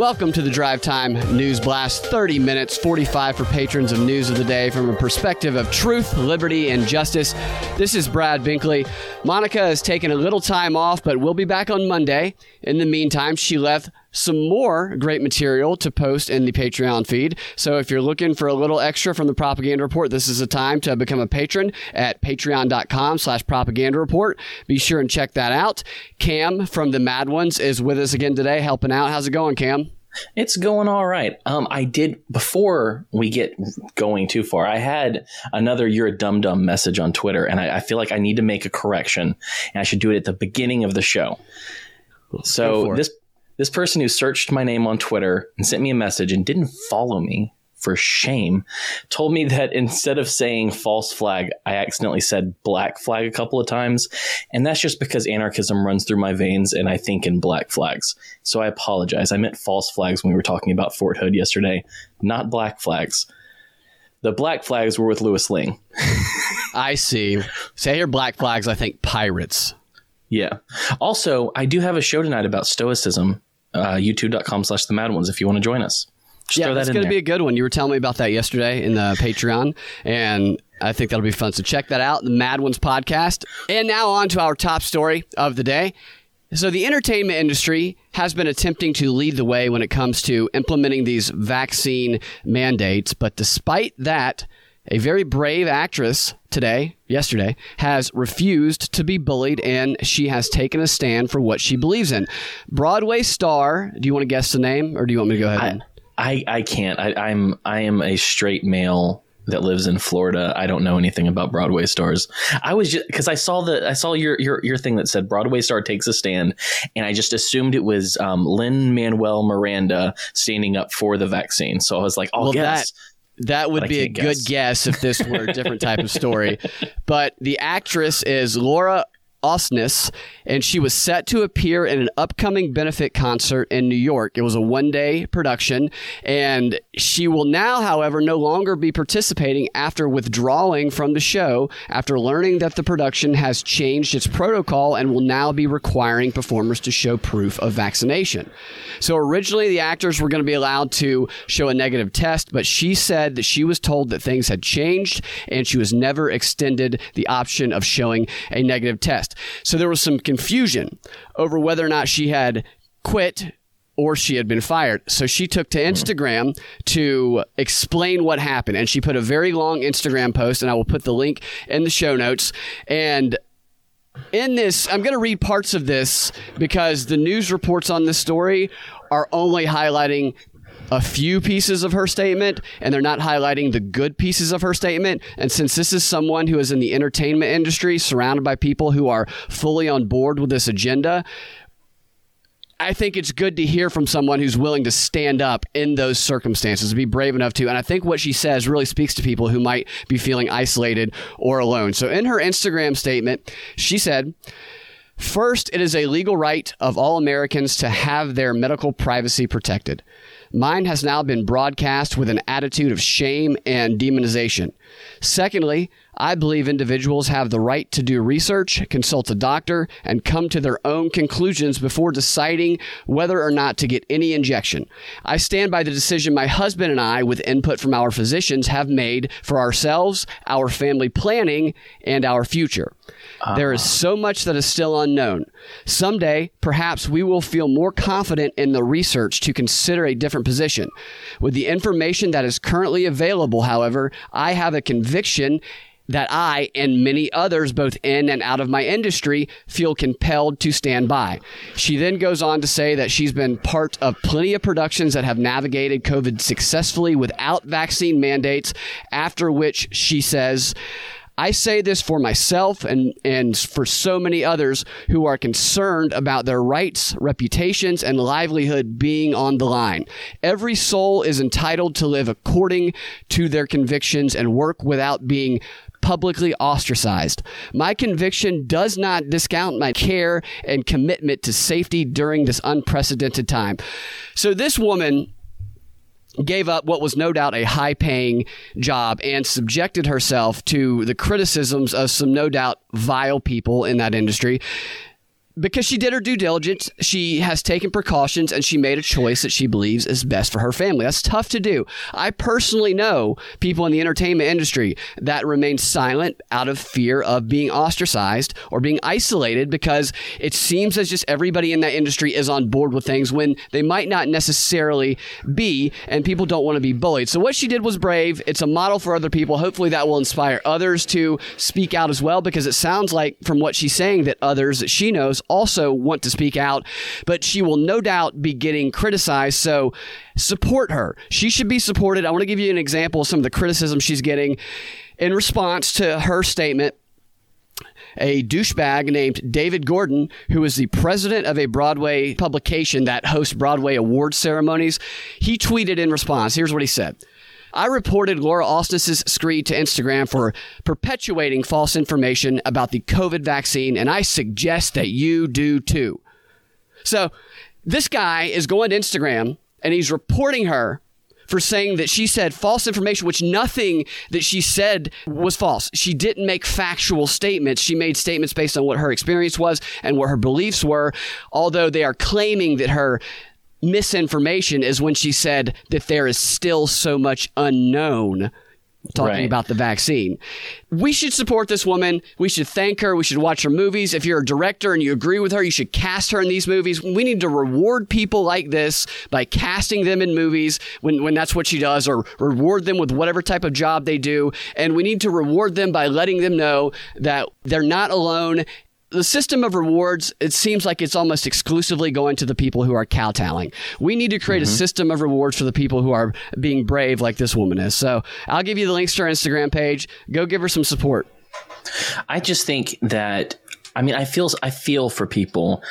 Welcome to the Drive Time News Blast. 30 minutes, 45 for patrons of news of the day from a perspective of truth, liberty, and justice. This is Brad Binkley. Monica has taken a little time off, but we'll be back on Monday. In the meantime, she left some more great material to post in the Patreon feed. So if you're looking for a little extra from the Propaganda Report, this is a time to become a patron at patreon.com slash propaganda report. Be sure and check that out. Cam from the Mad Ones is with us again today, helping out. How's it going, Cam? It's going all right. Um, I did before we get going too far. I had another "you're a dumb dumb" message on Twitter, and I, I feel like I need to make a correction, and I should do it at the beginning of the show. So this this person who searched my name on Twitter and sent me a message and didn't follow me for shame, told me that instead of saying false flag, I accidentally said black flag a couple of times. And that's just because anarchism runs through my veins and I think in black flags. So I apologize. I meant false flags when we were talking about Fort Hood yesterday, not black flags. The black flags were with Louis Lingg. I see. Say your black flags, I think pirates. Yeah. Also, I do have a show tonight about stoicism. Uh, YouTube.com slash the mad ones if you want to join us. Just yeah, that's going to be a good one. You were telling me about that yesterday in the Patreon, and I think that'll be fun. So check that out, the Mad Ones podcast. And now on to our top story of the day. So the entertainment industry has been attempting to lead the way when it comes to implementing these vaccine mandates, but despite that, a very brave actress today, yesterday, has refused to be bullied and she has taken a stand for what she believes in. Broadway star, do you want to guess the name or do you want me to go ahead? And- I, I can't. I, I'm I am a straight male that lives in Florida. I don't know anything about Broadway stars. I was just because I saw the I saw your your your thing that said Broadway star takes a stand, and I just assumed it was um, Lin Manuel Miranda standing up for the vaccine. So I was like, oh well, yes. That, that would be a guess. good guess if this were a different type of story. But the actress is Laura Osnes, and she was set to appear in an upcoming benefit concert in New York. It was a one day production, and she will now, however, no longer be participating after withdrawing from the show after learning that the production has changed its protocol and will now be requiring performers to show proof of vaccination. So originally, the actors were going to be allowed to show a negative test, but she said that she was told that things had changed and she was never extended the option of showing a negative test. So there was some confusion over whether or not she had quit or she had been fired. So she took to Instagram to explain what happened. And she put a very long Instagram post, and I will put the link in the show notes. And in this, I'm going to read parts of this because the news reports on this story are only highlighting a few pieces of her statement and they're not highlighting the good pieces of her statement. And since this is someone who is in the entertainment industry, surrounded by people who are fully on board with this agenda, I think it's good to hear from someone who's willing to stand up in those circumstances, be brave enough to. And I think what she says really speaks to people who might be feeling isolated or alone. So in her Instagram statement, she said, First, it is a legal right of all Americans to have their medical privacy protected. Mine has now been broadcast with an attitude of shame and demonization. Secondly, I believe individuals have the right to do research, consult a doctor, and come to their own conclusions before deciding whether or not to get any injection. I stand by the decision my husband and I, with input from our physicians, have made for ourselves, our family planning, and our future. Uh-huh. There is so much that is still unknown. Someday, perhaps we will feel more confident in the research to consider a different position. With the information that is currently available, however, I have a conviction that I and many others, both in and out of my industry, feel compelled to stand by. She then goes on to say that she's been part of plenty of productions that have navigated COVID successfully without vaccine mandates, after which she says, I say this for myself and, and for so many others who are concerned about their rights, reputations, and livelihood being on the line. Every soul is entitled to live according to their convictions and work without being publicly ostracized. My conviction does not discount my care and commitment to safety during this unprecedented time. So, this woman gave up what was no doubt a high paying job and subjected herself to the criticisms of some no doubt vile people in that industry because she did her due diligence, she has taken precautions and she made a choice that she believes is best for her family. That's tough to do. I personally know people in the entertainment industry that remain silent out of fear of being ostracized or being isolated because it seems as just everybody in that industry is on board with things when they might not necessarily be, and people don't want to be bullied. So, what she did was brave. It's a model for other people. Hopefully, that will inspire others to speak out as well because it sounds like, from what she's saying, that others that she knows also want to speak out, but she will no doubt be getting criticized. So support her. She should be supported. I want to give you an example of some of the criticism she's getting in response to her statement a douchebag named David Gordon, who is the president of a Broadway publication that hosts Broadway award ceremonies. He tweeted in response. Here's what he said. I reported Laura Osnes' screed to Instagram for perpetuating false information about the COVID vaccine, and I suggest that you do too. So, this guy is going to Instagram and he's reporting her for saying that she said false information, which nothing that she said was false. She didn't make factual statements. She made statements based on what her experience was and what her beliefs were, although they are claiming that her misinformation is when she said that there is still so much unknown talking right. about the vaccine. We should support this woman. We should thank her. We should watch her movies. If you're a director and you agree with her, you should cast her in these movies. We need to reward people like this by casting them in movies when, when that's what she does, or reward them with whatever type of job they do. And we need to reward them by letting them know that they're not alone the system of rewards, it seems like it's almost exclusively going to the people who are kowtowing. We need to create mm-hmm. a system of rewards for the people who are being brave, like this woman is. So I'll give you the links to her Instagram page. Go give her some support. I just think that, I mean, I feel, I feel for people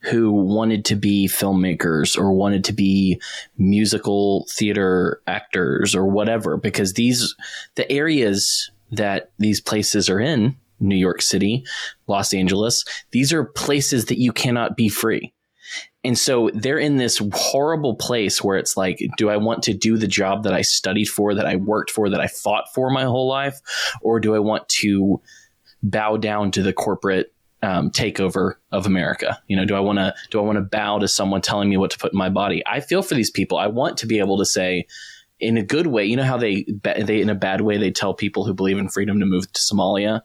who wanted to be filmmakers or wanted to be musical theater actors or whatever, because these, the areas that these places are in, New York City, Los Angeles. These are places that you cannot be free. And so they're in this horrible place where it's like, do I want to do the job that I studied for, that I worked for, that I fought for my whole life? Or do I want to bow down to the corporate um, takeover of America? You know, do I want to, do I want to bow to someone telling me what to put in my body? I feel for these people. I want to be able to say, in a good way, you know how they, they in a bad way, they tell people who believe in freedom to move to Somalia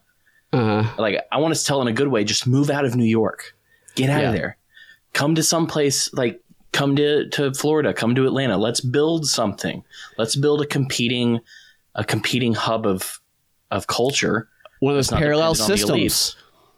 uh-huh. Like I want to tell in a good way, just move out of New York, get out yeah. of there, come to some place like come to to Florida, come to Atlanta. Let's build something. Let's build a competing a competing hub of of culture. One of those parallel systems.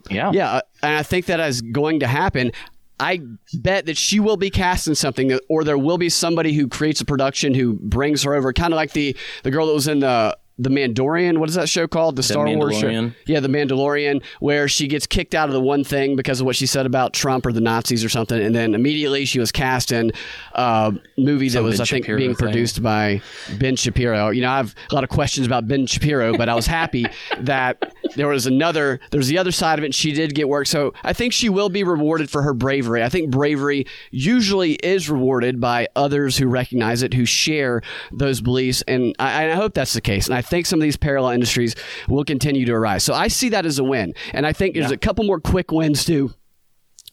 Yeah, yeah, uh, and I think that is going to happen. I bet that she will be casting something, or there will be somebody who creates a production who brings her over, kind of like the the girl that was in the the Mandalorian. What is that show called? The, the Star Wars show. Yeah, the Mandalorian, where she gets kicked out of the one thing because of what she said about Trump or the Nazis or something, and then immediately she was cast in a movie Some that was, ben I think, Shapiro being thing. produced by Ben Shapiro. You know, I have a lot of questions about Ben Shapiro, but I was happy that there was another. There's the other side of it. And she did get work, so I think she will be rewarded for her bravery. I think bravery usually is rewarded by others who recognize it, who share those beliefs, and I, I hope that's the case. And I think some of these parallel industries will continue to arise. So I see that as a win. And I think there's yeah. a couple more quick wins too.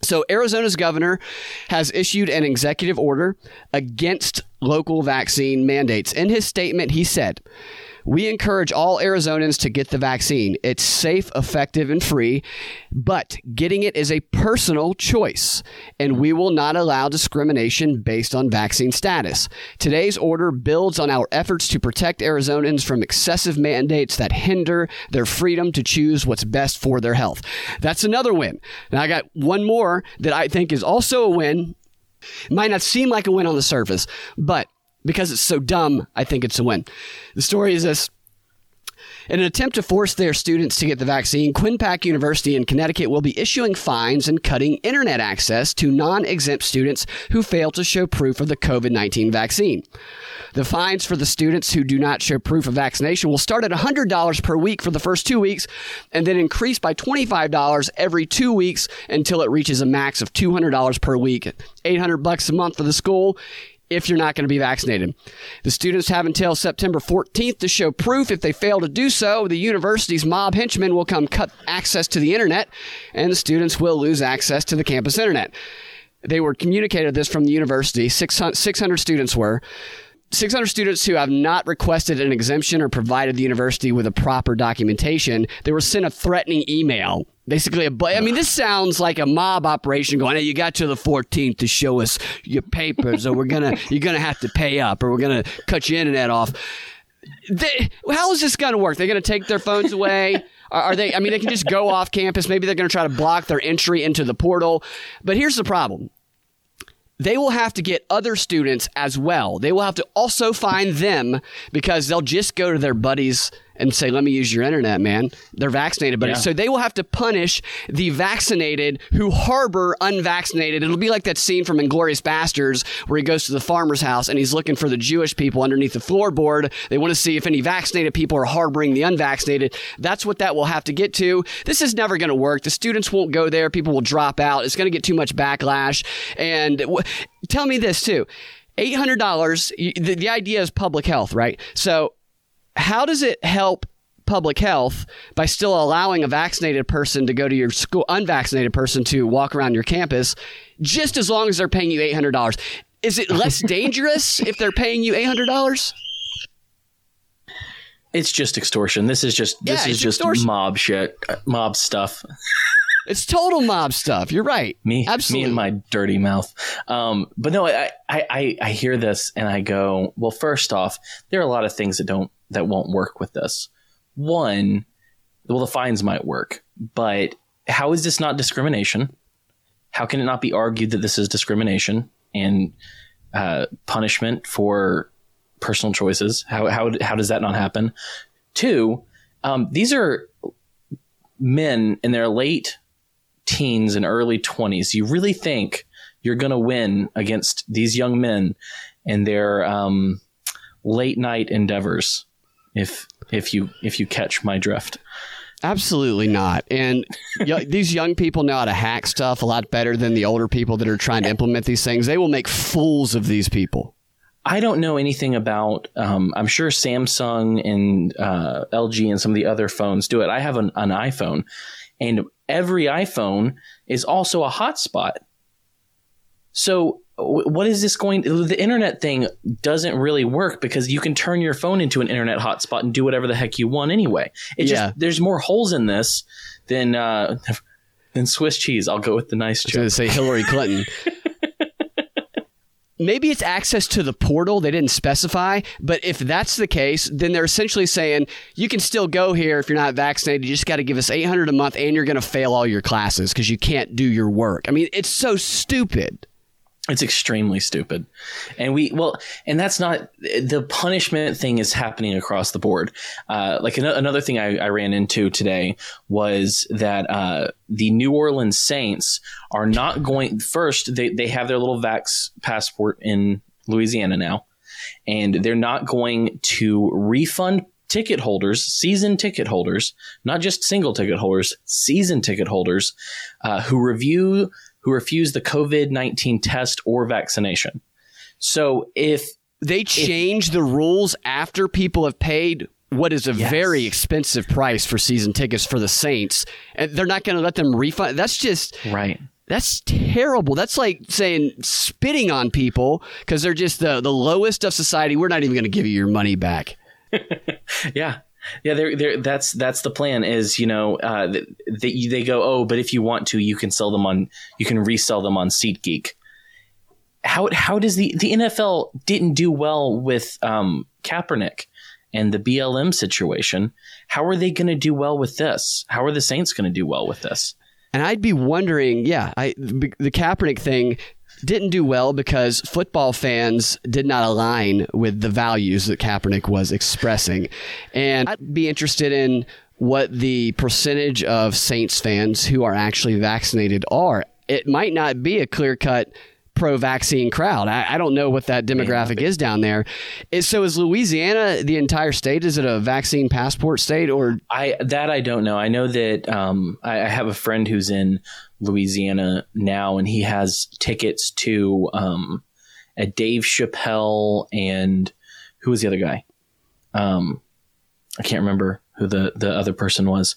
So, Arizona's governor has issued an executive order against local vaccine mandates. In his statement, he said, we encourage all Arizonans to get the vaccine. It's safe, effective, and free, but getting it is a personal choice, and we will not allow discrimination based on vaccine status. Today's order builds on our efforts to protect Arizonans from excessive mandates that hinder their freedom to choose what's best for their health. That's another win. Now, I got one more that I think is also a win. It Might not seem like a win on the surface, but because it's so dumb, I think it's a win. The story is this. In an attempt to force their students to get the vaccine, Quinnipiac University in Connecticut will be issuing fines and cutting internet access to non exempt students who fail to show proof of the COVID 19 vaccine. The fines for the students who do not show proof of vaccination will start at $100 per week for the first two weeks and then increase by $25 every two weeks until it reaches a max of $200 per week, 800 bucks a month for the school if you're not going to be vaccinated. The students have until September 14th to show proof. If they fail to do so, the university's mob henchmen will come cut access to the internet, and the students will lose access to the campus internet. They were communicated this from the university. 600, 600 students were. 600 students who have not requested an exemption or provided the university with a proper documentation, they were sent a threatening email. Basically, a, I mean, this sounds like a mob operation going, hey, you got to the 14th to show us your papers, or we're to, you're to have to pay up, or we're to cut your internet off. They, how is this to work? They're to take their phones away? Are they? I mean, they can just go off campus. Maybe they're to try to block their entry into the portal. But here's the problem they will have to get other students as well. They will have to also find them because they'll just go to their buddies and say, let me use your internet, man. They're vaccinated, but yeah. so they will have to punish the vaccinated who harbor unvaccinated. It'll be like that scene from Inglourious Basterds where he goes to the farmer's house and he's looking for the Jewish people underneath the floorboard. They want to see if any vaccinated people are harboring the unvaccinated. That's what that will have to get to. This is never going to work. The students won't go there. People will drop out. It's going to get too much backlash. And w- tell me this too. $800, the, the idea is public health, right? So how does it help public health by still allowing a vaccinated person to go to your school, unvaccinated person to walk around your campus, just as long as they're paying you $800? Is it less dangerous if they're paying you $800? It's just extortion. This is just this yeah, is just extortion. mob shit, uh, mob stuff. It's total mob stuff. You're right. Me, Absolutely. me and my dirty mouth. Um, but no, I, I, I hear this and I go, well, first off, there are a lot of things that don't that won't work with this. One, well, the fines might work, but how is this not discrimination? How can it not be argued that this is discrimination and uh, punishment for personal choices? How, how, how does that not happen? Two, um, these are men in their late teens and early 20s. You really think you're going to win against these young men and their um, late night endeavors if if you if you catch my drift. Absolutely not. And these young people know how to hack stuff a lot better than the older people that are trying to implement these things. They will make fools of these people. I don't know anything about. Um, I'm sure Samsung and uh, LG and some of the other phones do it. I have an, an iPhone, and every iPhone is also a hotspot. So what is this going the internet thing doesn't really work because you can turn your phone into an internet hotspot and do whatever the heck you want anyway. It yeah. just there's more holes in this than uh than swiss cheese. I'll go with the nice joke. i was going to say hillary clinton. Maybe it's access to the portal they didn't specify but if that's the case then they're essentially saying you can still go here if you're not vaccinated. You just got to give us 800 a month and you're going to fail all your classes because you can't do your work. I mean it's so stupid it's extremely stupid. And we, well, and that's not the punishment thing is happening across the board. Uh, like an, another thing I, I, ran into today was that uh, the New Orleans Saints are not going, first, they, they have their little vax passport in Louisiana now, and they're not going to refund ticket holders, season ticket holders, not just single ticket holders, season ticket holders uh, who review who refuse the COVID 19 test or vaccination. So if they change if, the rules after people have paid what is a yes. very expensive price for season tickets for the Saints, and they're not going to let them refund. That's just right. That's terrible. That's like saying spitting on people because they're just the, the lowest of society. We're not even going to give you your money back. yeah, yeah, they're, they're, that's that's the plan. Is you know uh, they they go oh, but if you want to, you can sell them on you can resell them on SeatGeek. How how does the the NFL didn't do well with um, Kaepernick and the BLM situation? How are they going to do well with this? How are the Saints going to do well with this? And I'd be wondering, yeah, I, the Kaepernick thing didn't do well because football fans did not align with the values that Kaepernick was expressing. And I'd be interested in what the percentage of Saints fans who are actually vaccinated are. It might not be a clear cut pro-vaccine crowd. I, I, don't know what that demographic is down there. Is, so is Louisiana the entire state? Is it a vaccine passport state or? I that I don't know. I know that um, I, I, have a friend who's in Louisiana now, and he has tickets to um, at Dave Chappelle and who was the other guy? Um, I can't remember who the the other person was.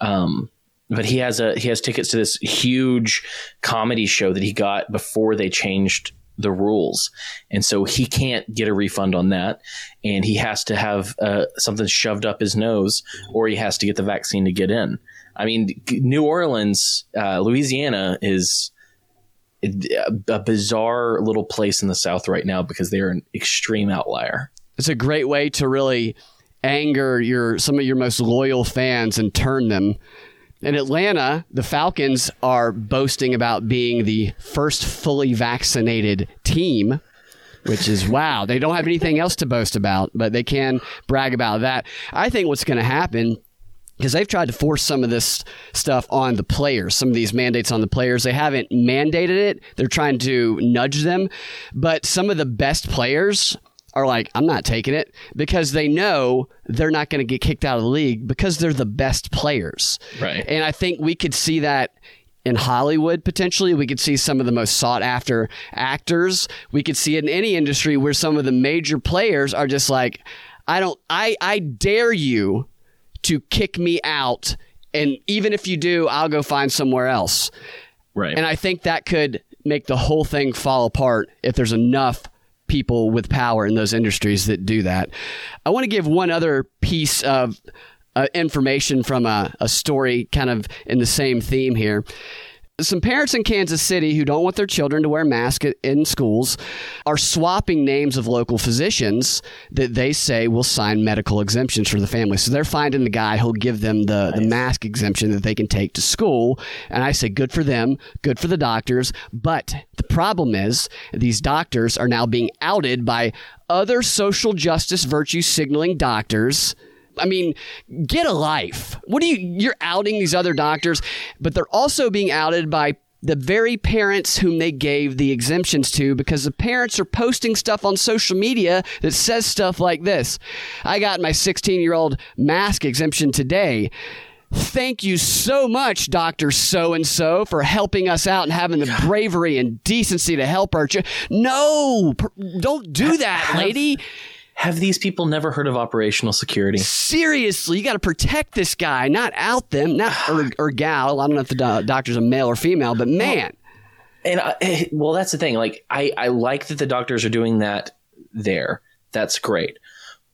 Um, but he has a he has tickets to this huge comedy show that he got before they changed the rules, and so he can't get a refund on that, and he has to have uh, something shoved up his nose, or he has to get the vaccine to get in. I mean, New Orleans, uh, Louisiana is a bizarre little place in the South right now because they are an extreme outlier. It's a great way to really anger your some of your most loyal fans and turn them. In Atlanta, the Falcons are boasting about being the first fully vaccinated team, which is wow. They don't have anything else to boast about, but they can brag about that. I think what's going to happen because they've tried to force some of this stuff on the players, some of these mandates on the players. They haven't mandated it, they're trying to nudge them. But some of the best players are like, I'm not taking it because they know they're not going to get kicked out of the league because they're the best players. Right. And I think we could see that in Hollywood potentially. We could see some of the most sought after actors. We could see it in any industry where some of the major players are just like, I don't I I dare you to kick me out and even if you do, I'll go find somewhere else. Right. And I think that could make the whole thing fall apart if there's enough people with power in those industries that do that. I want to give one other piece of uh, information from a, a story kind of in the same theme here. Some parents in Kansas City who don't want their children to wear masks in schools are swapping names of local physicians that they say will sign medical exemptions for the family. So they're finding the guy who'll give them the, nice. the mask exemption that they can take to school. And I say, good for them, good for the doctors. But the problem is, these doctors are now being outed by other social justice virtue signaling doctors I mean, get a life. What are you? You're outing these other doctors, but they're also being outed by the very parents whom they gave the exemptions to because the parents are posting stuff on social media that says stuff like this I got my 16 year old mask exemption today. Thank you so much, Dr. So and so, for helping us out and having the bravery and decency to help our children. No, don't do that, lady. Have these people never heard of operational security? Seriously, you got to protect this guy, not out them, not or, or gal. I don't know if the do- doctor's a male or female, but man. And I, eh, well, that's the thing. Like, I, I like that the doctors are doing that there. That's great.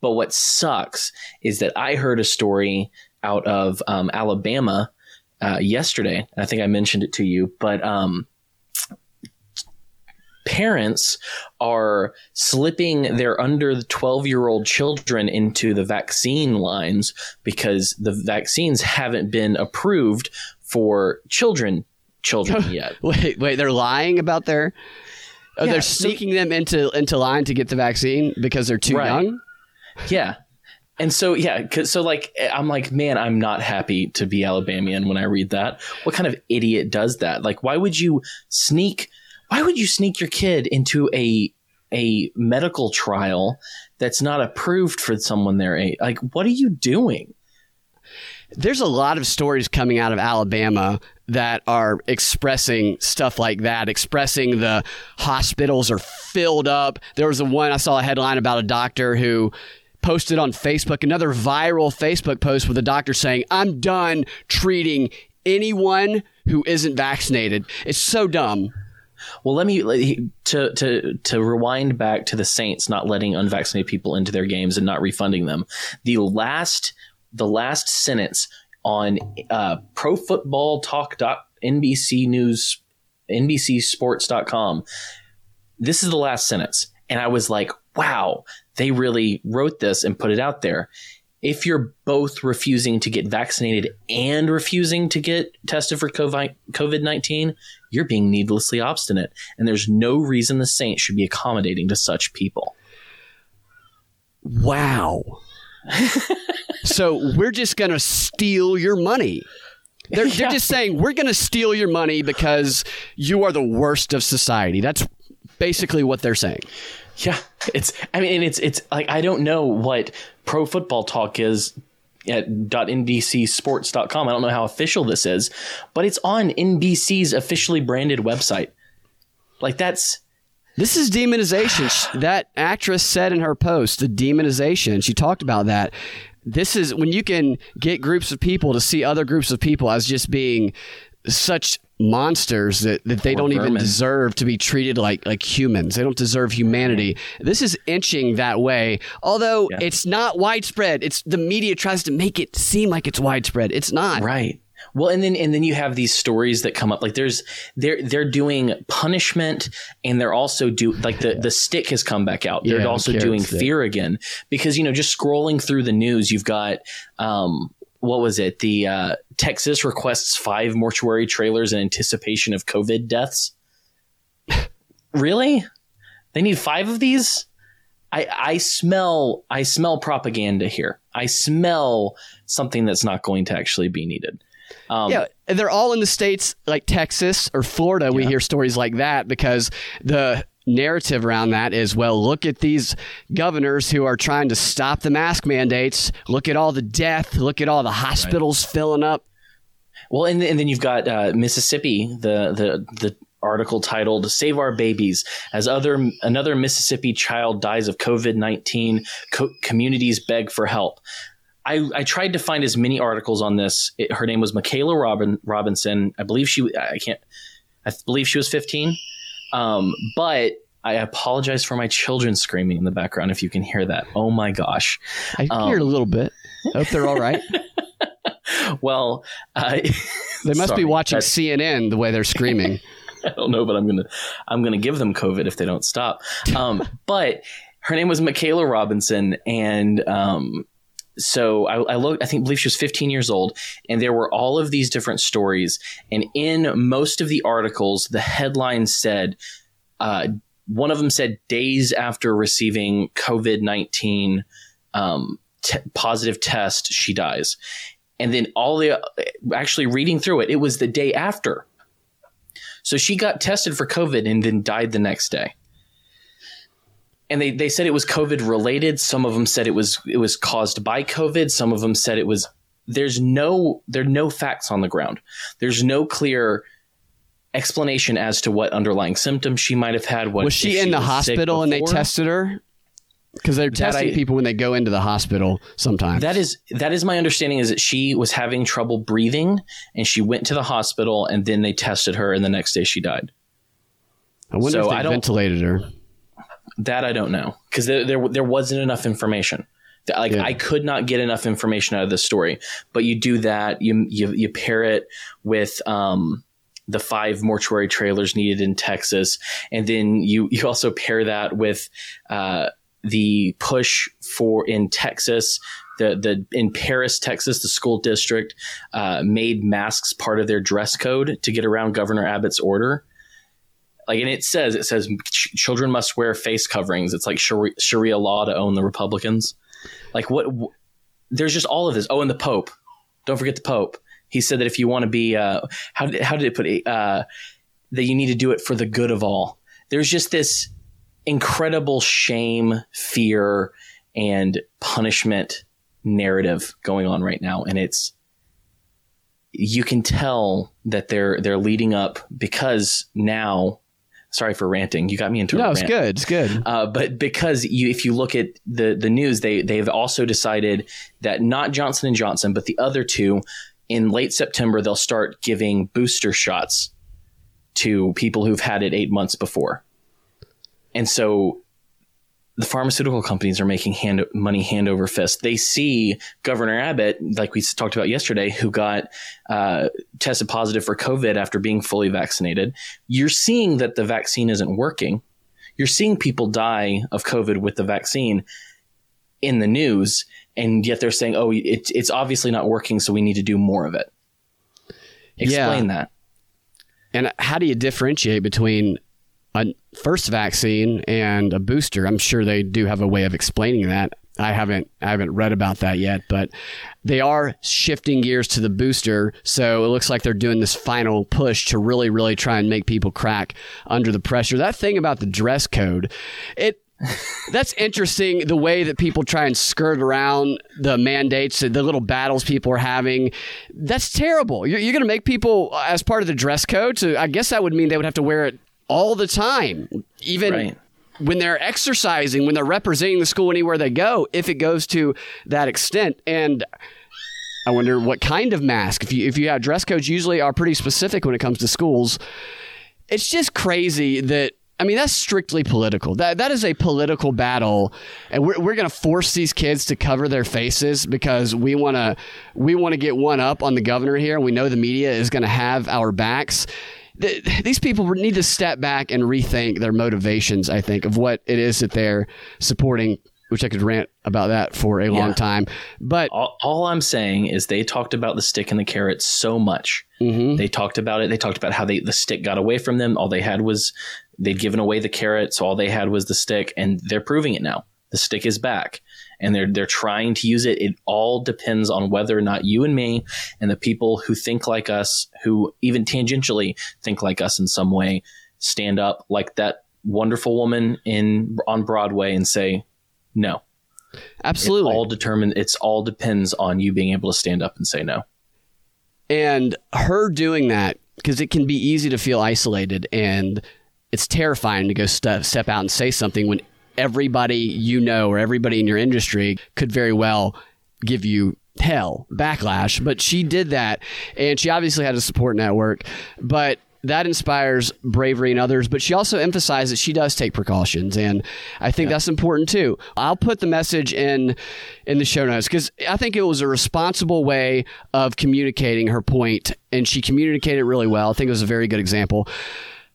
But what sucks is that I heard a story out of um, Alabama uh, yesterday. I think I mentioned it to you, but um, parents are slipping their under 12 year old children into the vaccine lines because the vaccines haven't been approved for children children yet. wait, wait, they're lying about their oh, yeah, they're sneaking so, them into into line to get the vaccine because they're too right. young? Yeah. And so, yeah, so like, I'm like, man, I'm not happy to be Alabamian when I read that. What kind of idiot does that? Like, why would you sneak why would you sneak your kid into a a medical trial that's not approved for someone their age? Like, what are you doing? There's a lot of stories coming out of Alabama that are expressing stuff like that, expressing the hospitals are filled up. There was a one I saw a headline about a doctor who posted on Facebook another viral Facebook post with a doctor saying, "I'm done treating anyone who isn't vaccinated." It's so dumb. Well, let me to to to rewind back to the Saints not letting unvaccinated people into their games and not refunding them. The last the last sentence on uh, Pro Football Talk NBC News NBCSports.com. This is the last sentence, and I was like, "Wow, they really wrote this and put it out there." If you're both refusing to get vaccinated and refusing to get tested for COVID 19, you're being needlessly obstinate. And there's no reason the Saints should be accommodating to such people. Wow. so we're just going to steal your money. They're, yeah. they're just saying, we're going to steal your money because you are the worst of society. That's basically what they're saying. Yeah, it's. I mean, it's it's like I don't know what pro football talk is at .nbcsports.com. I don't know how official this is, but it's on NBC's officially branded website. Like that's This is demonization. that actress said in her post, the demonization. She talked about that. This is when you can get groups of people to see other groups of people as just being such monsters that, that they don't vermin. even deserve to be treated like like humans. They don't deserve humanity. This is inching that way, although yeah. it's not widespread. It's the media tries to make it seem like it's widespread. It's not. Right. Well, and then and then you have these stories that come up. Like there's they're they're doing punishment, and they're also do like the the stick has come back out. They're yeah, also doing stick. fear again because you know just scrolling through the news, you've got um what was it? The uh, Texas requests five mortuary trailers in anticipation of COVID deaths. really? They need five of these? I, I smell I smell propaganda here. I smell something that's not going to actually be needed. Um, yeah, they're all in the states like Texas or Florida. Yeah. We hear stories like that because the narrative around that is well, look at these governors who are trying to stop the mask mandates. Look at all the death. Look at all the hospitals right. filling up. Well, and, and then you've got uh, Mississippi, the the the article titled "Save Our Babies" as other another Mississippi child dies of COVID nineteen. Co- communities beg for help. I, I, tried to find as many articles on this. It, her name was Michaela Robin, Robinson. I believe she. I can't. I believe she was fifteen. Um, but I apologize for my children screaming in the background if you can hear that. Oh my gosh. I um, hear a little bit. I Hope they're all right. well, uh, they must sorry, be watching CNN the way they're screaming. I don't know, but I'm gonna I'm gonna give them COVID if they don't stop. Um, but her name was Michaela Robinson, and um, so I, I looked, I think, believe she was 15 years old, and there were all of these different stories. And in most of the articles, the headline said, uh, one of them said, days after receiving COVID 19 um, t- positive test, she dies. And then all the, actually reading through it, it was the day after. So she got tested for COVID and then died the next day and they, they said it was COVID related. Some of them said it was it was caused by COVID. Some of them said it was. There's no there are no facts on the ground. There's no clear explanation as to what underlying symptoms she might have had. What was she in she the hospital and they tested her? Because they're testing I, people when they go into the hospital sometimes. That is that is my understanding is that she was having trouble breathing and she went to the hospital and then they tested her and the next day she died. I wonder so if they ventilated her. That I don't know because there, there, there wasn't enough information. Like yeah. I could not get enough information out of this story. But you do that. You you you pair it with um, the five mortuary trailers needed in Texas, and then you you also pair that with uh, the push for in Texas. The, the in Paris, Texas, the school district uh, made masks part of their dress code to get around Governor Abbott's order like and it says it says ch- children must wear face coverings. It's like Sharia, Sharia law to own the republicans. Like what w- there's just all of this. Oh and the pope. Don't forget the pope. He said that if you want to be uh, how, how did it put it uh, that you need to do it for the good of all. There's just this incredible shame fear and punishment narrative going on right now and it's you can tell that they're they're leading up because now sorry for ranting. You got me into a. no, it's good. It's good. Uh, but because you, if you look at the the news, they they've also decided that not Johnson and Johnson, but the other two, in late September, they'll start giving booster shots to people who've had it eight months before. And so the pharmaceutical companies are making hand, money hand over fist. They see Governor Abbott, like we talked about yesterday, who got uh, tested positive for COVID after being fully vaccinated. You're seeing that the vaccine isn't working. You're seeing people die of COVID with the vaccine in the news, and yet they're saying, "Oh, it, it's obviously not working, so we need to do more of it." Explain yeah. that. And how do you differentiate between a first vaccine and a booster. I'm sure they do have a way of explaining that. I haven't I haven't read about that yet, but they are shifting gears to the booster. So it looks like they're doing this final push to really, really try and make people crack under the pressure. That thing about the dress code, it that's interesting the way that people try and skirt around the mandates the little battles people are having that's terrible you're, you're going to make people uh, as part of the dress code so i guess that would mean they would have to wear it all the time, even. Right when they're exercising, when they're representing the school anywhere they go, if it goes to that extent. And I wonder what kind of mask. If you if you have dress codes, usually are pretty specific when it comes to schools. It's just crazy that I mean, that's strictly political. That that is a political battle, and we're we're going to force these kids to cover their faces because we want to we want to get one up on the governor here. We know the media is going to have our backs. The, these people need to step back and rethink their motivations. I think of what it is that they're supporting which I could rant about that for a yeah. long time. But all, all, I'm saying is they talked about the stick and the carrot so much. Mm-hmm. They talked about it. They talked about how they the stick got away from them. All they had was they'd given away the carrot, so all they had was the stick, and they're proving it now. The stick is back, and they're they're trying to use it. It all depends on whether or not you and me and the people who think like us, who even tangentially think like us in some way, stand up like that wonderful woman in on Broadway and say no. Absolutely. It all determined it's all depends on you being able to stand up and say no. And her doing that because it can be easy to feel isolated and it's terrifying to go st- step out and say something when everybody you know or everybody in your industry could very well give you hell backlash but she did that and she obviously had a support network but that inspires bravery in others, but she also emphasized that she does take precautions, and I think yeah. that's important too. I'll put the message in in the show notes because I think it was a responsible way of communicating her point, and she communicated really well. I think it was a very good example.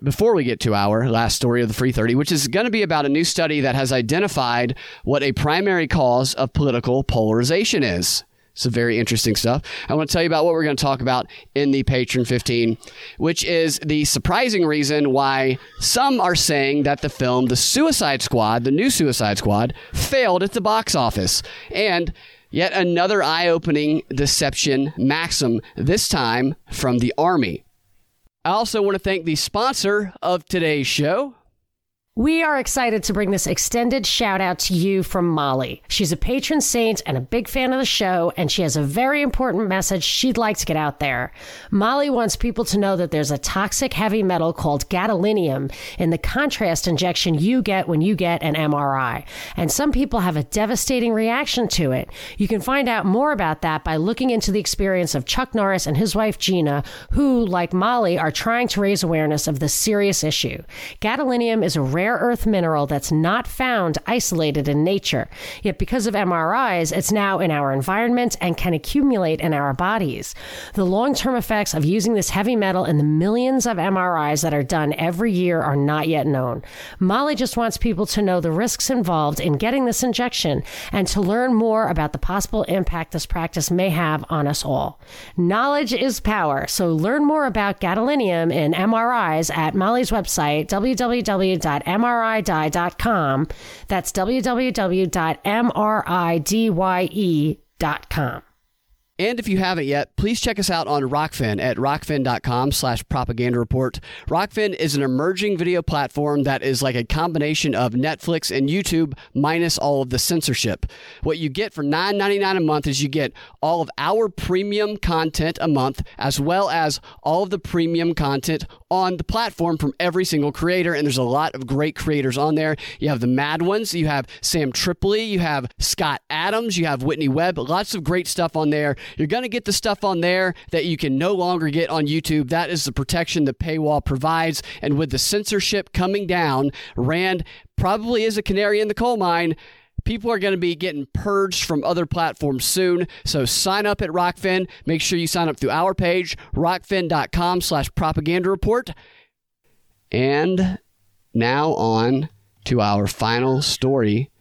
Before we get to our last story of the Free 30, which is going to be about a new study that has identified what a primary cause of political polarization is. Some very interesting stuff. I want to tell you about what we're going to talk about in the Patron 15, which is the surprising reason why some are saying that the film The Suicide Squad, the new Suicide Squad, failed at the box office. And yet another eye opening deception maxim, this time from the Army. I also want to thank the sponsor of today's show, we are excited to bring this extended shout out to you from Molly. She's a patron saint and a big fan of the show, and she has a very important message she'd like to get out there. Molly wants people to know that there's a toxic heavy metal called gadolinium in the contrast injection you get when you get an MRI. And some people have a devastating reaction to it. You can find out more about that by looking into the experience of Chuck Norris and his wife Gina, who, like Molly, are trying to raise awareness of this serious issue. Gadolinium is a rare rare earth mineral that's not found isolated in nature. Yet, because of MRIs, it's now in our environment and can accumulate in our bodies. The long term effects of using this heavy metal in the millions of MRIs that are done every year are not yet known. Molly just wants people to know the risks involved in getting this injection and to learn more about the possible impact this practice may have on us all. Knowledge is power, so learn more about gadolinium in MRIs at Molly's website, www.mri mridye.com. That's www.mridye.com. And if you haven't yet, please check us out on Rokfin at rokfin.com slash propaganda report. Rokfin is an emerging video platform that is like a combination of Netflix and YouTube minus all of the censorship. What you get for $9.99 a month is you get all of our premium content a month, as well as all of the premium content on the platform from every single creator. And there's a lot of great creators on there. You have the mad ones, you have Sam Tripoli, you have Scott Adams, you have Whitney Webb, lots of great stuff on there. You're going to get the stuff on there that you can no longer get on YouTube. That is the protection the paywall provides. And with the censorship coming down, Rand probably is a canary in the coal mine people are going to be getting purged from other platforms soon. So sign up at rokfin Make sure you sign up through our page, rokfin.com slash propaganda report And now on to our final story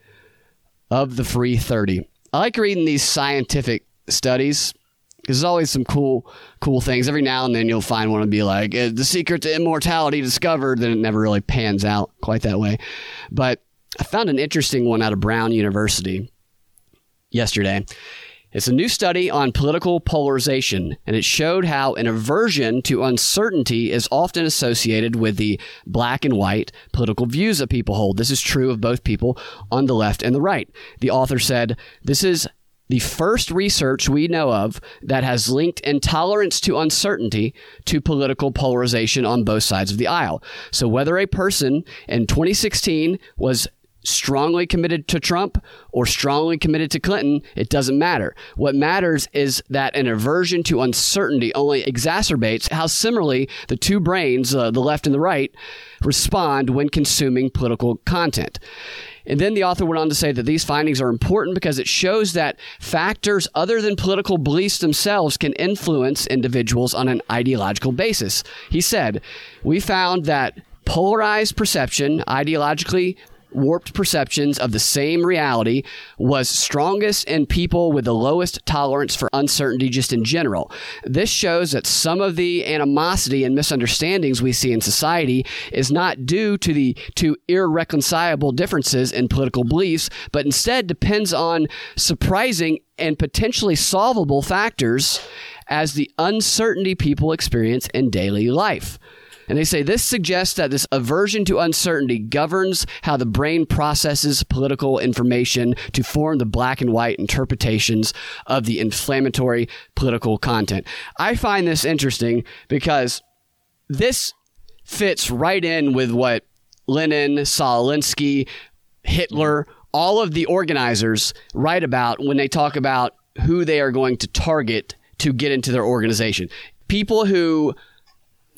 of the free 30. I like reading these scientific studies because there's always some cool cool things every now and then you'll find one and be like uh, the secret to immortality discovered then it never really pans out quite that way but i found an interesting one out of brown university yesterday it's a new study on political polarization, and it showed how an aversion to uncertainty is often associated with the black and white political views that people hold. This is true of both people on the left and the right. The author said, This is the first research we know of that has linked intolerance to uncertainty to political polarization on both sides of the aisle. So, whether a person in 2016 was strongly committed to Trump or strongly committed to Clinton, it doesn't matter. What matters is that an aversion to uncertainty only exacerbates how similarly the two brains, uh, the left and the right, respond when consuming political content. And then the author went on to say that these findings are important because it shows that factors other than political beliefs themselves can influence individuals on an ideological basis. He said, We found that polarized perception, ideologically warped perceptions of the same reality was strongest in people with the lowest tolerance for uncertainty just in general. This shows that some of the animosity and misunderstandings we see in society is not due to the to irreconcilable differences in political beliefs, but instead depends on surprising and potentially solvable factors as the uncertainty people experience in daily life. And they say this suggests that this aversion to uncertainty governs how the brain processes political information to form the black and white interpretations of the inflammatory political content. I find this interesting because this fits right in with what Lenin, Saul Alinsky, Hitler, all of the organizers write about when they talk about who they are going to target to get into their organization. People who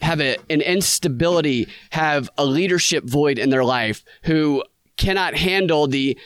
have a, an instability, have a leadership void in their life, who cannot handle the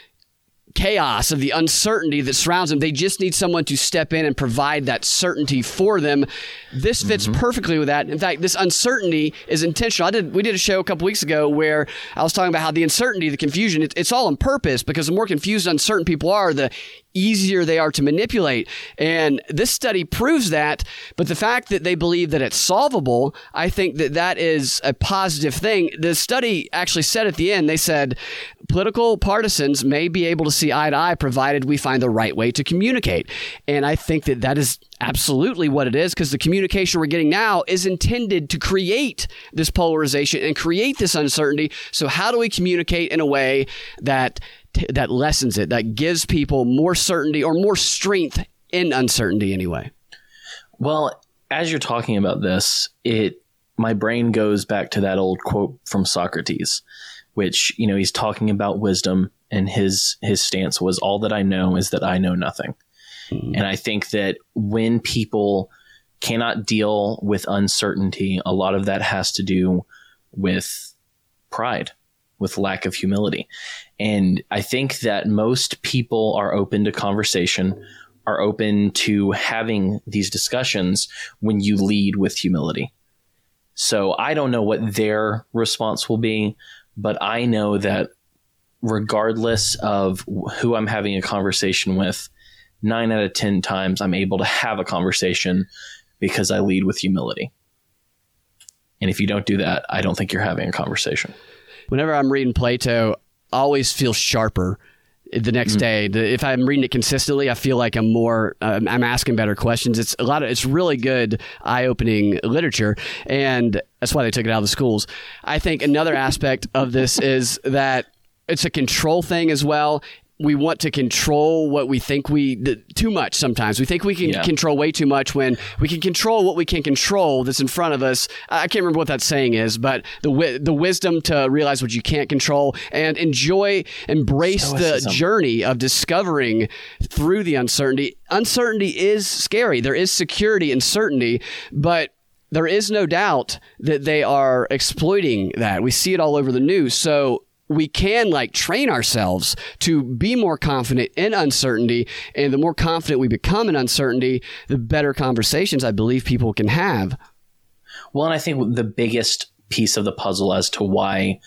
chaos of the uncertainty that surrounds them. They just need someone to step in and provide that certainty for them. This fits mm-hmm. perfectly with that. In fact, this uncertainty is intentional. I did we did a show a couple weeks ago where I was talking about how the uncertainty, the confusion, it, it's all on purpose because the more confused, uncertain people are, the easier they are to manipulate. And this study proves that. But the fact that they believe that it's solvable, I think that that is a positive thing. The study actually said at the end, they said political partisans may be able to see eye to eye provided we find the right way to communicate. And I think that that is absolutely what it is because the communication we're getting now is intended to create this polarization and create this uncertainty. So, how do we communicate in a way that that lessens it, that gives people more certainty or more strength in uncertainty anyway? Well, as you're talking about this, it my brain goes back to that old quote from Socrates, which you know he's talking about wisdom, and his his stance was, "All that I know is that I know nothing." Mm-hmm. And I think that when people cannot deal with uncertainty, a lot of that has to do with pride, with lack of humility. And I think that most people are open to conversation, are open to having these discussions when you lead with humility. So I don't know what their response will be, but I know that regardless of who I'm having a conversation with, nine out of 10 times I'm able to have a conversation because I lead with humility. And if you don't do that, I don't think you're having a conversation. Whenever I'm reading Plato, always feel sharper the next mm-hmm. day. If I'm reading it consistently, I feel like I'm more. Um, I'm asking better questions. It's a lot of. It's really good, eye-opening literature, and that's why they took it out of the schools. I think another aspect of this is that it's a control thing as well we want to control what we think we too much sometimes we think we can yeah. control way too much when we can control what we can control that's in front of us i can't remember what that saying is but the the wisdom to realize what you can't control and enjoy embrace Stoicism. the journey of discovering through the uncertainty uncertainty is scary there is security and certainty but there is no doubt that they are exploiting that. We see it all over the news. So we can like train ourselves to be more confident in uncertainty. And the more confident we become in uncertainty, the better conversations I believe people can have. Well, and I think the biggest piece of the puzzle as to why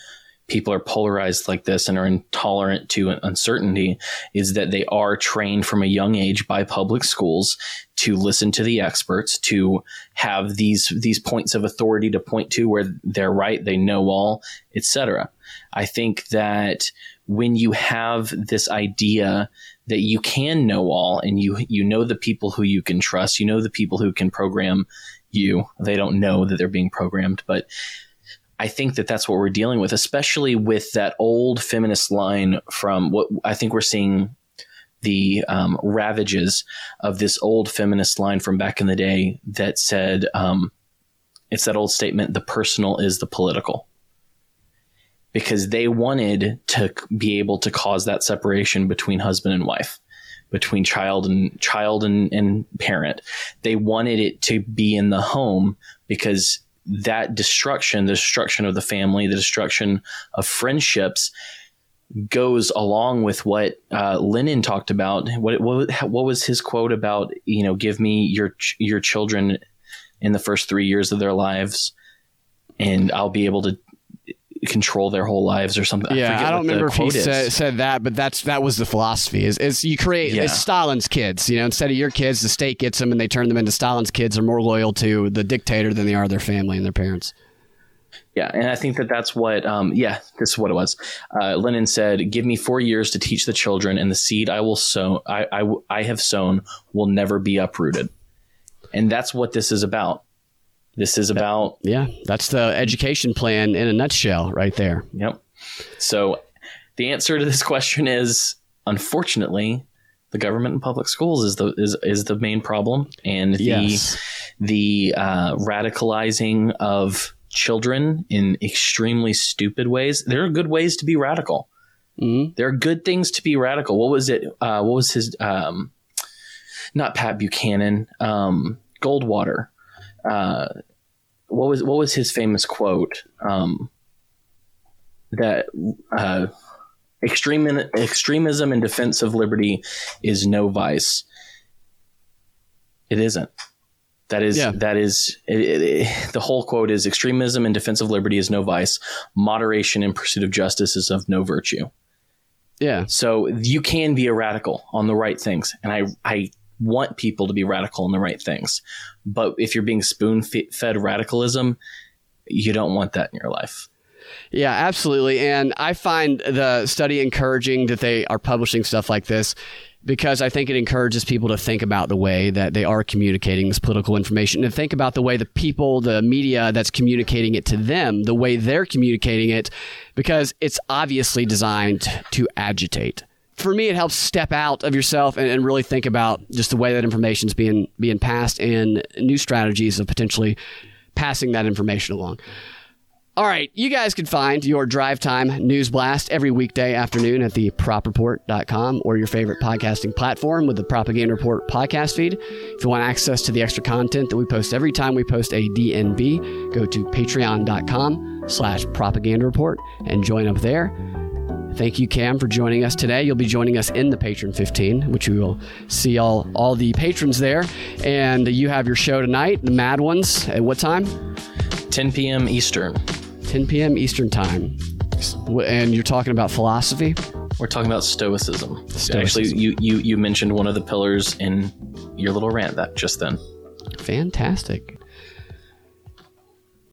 people are polarized like this and are intolerant to uncertainty is that they are trained from a young age by public schools to listen to the experts to have these these points of authority to point to where they're right they know all etc I think that when you have this idea that you can know all and you you know the people who you can trust, you know the people who can program you. They don't know that they're being programmed, but I think that that's what we're dealing with, especially with that old feminist line from what I think we're seeing the um, ravages of this old feminist line from back in the day that said, um, it's that old statement, the personal is the political. Because they wanted to be able to cause that separation between husband and wife, between child and child and, and parent. They wanted it to be in the home because that destruction, the destruction of the family, the destruction of friendships, goes along with what uh, Lenin talked about. What, what what was his quote about? You know, give me your your children in the first three years of their lives, and I'll be able to control their whole lives or something. Yeah, I, I don't remember if he said, said, that, but that's that was the philosophy. Is, is you create yeah. it's Stalin's kids. You know, instead of your kids, the state gets them and they turn them into Stalin's kids. Are more loyal to the dictator than they are their family and their parents. Yeah, and I think that that's what. Um, yeah, this is what it was. Uh, Lenin said, "Give me four years to teach the children, and the seed I will sow, I, I, I have sown, will never be uprooted." And that's what this is about. This is about. Yeah, that's the education plan in a nutshell, right there. Yep. So, the answer to this question is, unfortunately, the government and public schools is the is is the main problem, and the yes. the uh, radicalizing of children in extremely stupid ways. There are good ways to be radical. Mm-hmm. There are good things to be radical. What was it? Uh, what was his? Um, not Pat Buchanan. Um, Goldwater. Uh, what was what was his famous quote? Um, that uh, extreme extremism in defense of liberty is no vice. It isn't. That is yeah. that is it, it, it, the whole quote is extremism in defense of liberty is no vice. Moderation in pursuit of justice is of no virtue. Yeah. So you can be a radical on the right things, and I I want people to be radical in the right things. But if you're being spoon fed radicalism, you don't want that in your life. Yeah, absolutely. And I find the study encouraging that they are publishing stuff like this because I think it encourages people to think about the way that they are communicating this political information and think about the way the people, the media that's communicating it to them, the way they're communicating it, because it's obviously designed to agitate. For me, it helps step out of yourself and, and really think about just the way that information is being being passed and new strategies of potentially passing that information along. All right, you guys can find your drive time news blast every weekday afternoon at the propreport.com or your favorite podcasting platform with the Propaganda Report podcast feed. If you want access to the extra content that we post every time we post a DNB, go to patreon.com slash propaganda report and join up there. Thank you, Cam, for joining us today. You'll be joining us in the Patreon 15, which we will see all, all the patrons there. And you have your show tonight, the Mad Ones, at what time? 10 p.m. Eastern. 10 p.m. Eastern Time. And you're talking about philosophy? We're talking about stoicism. stoicism. Actually, you, you, you mentioned one of the pillars in your little rant that just then. Fantastic.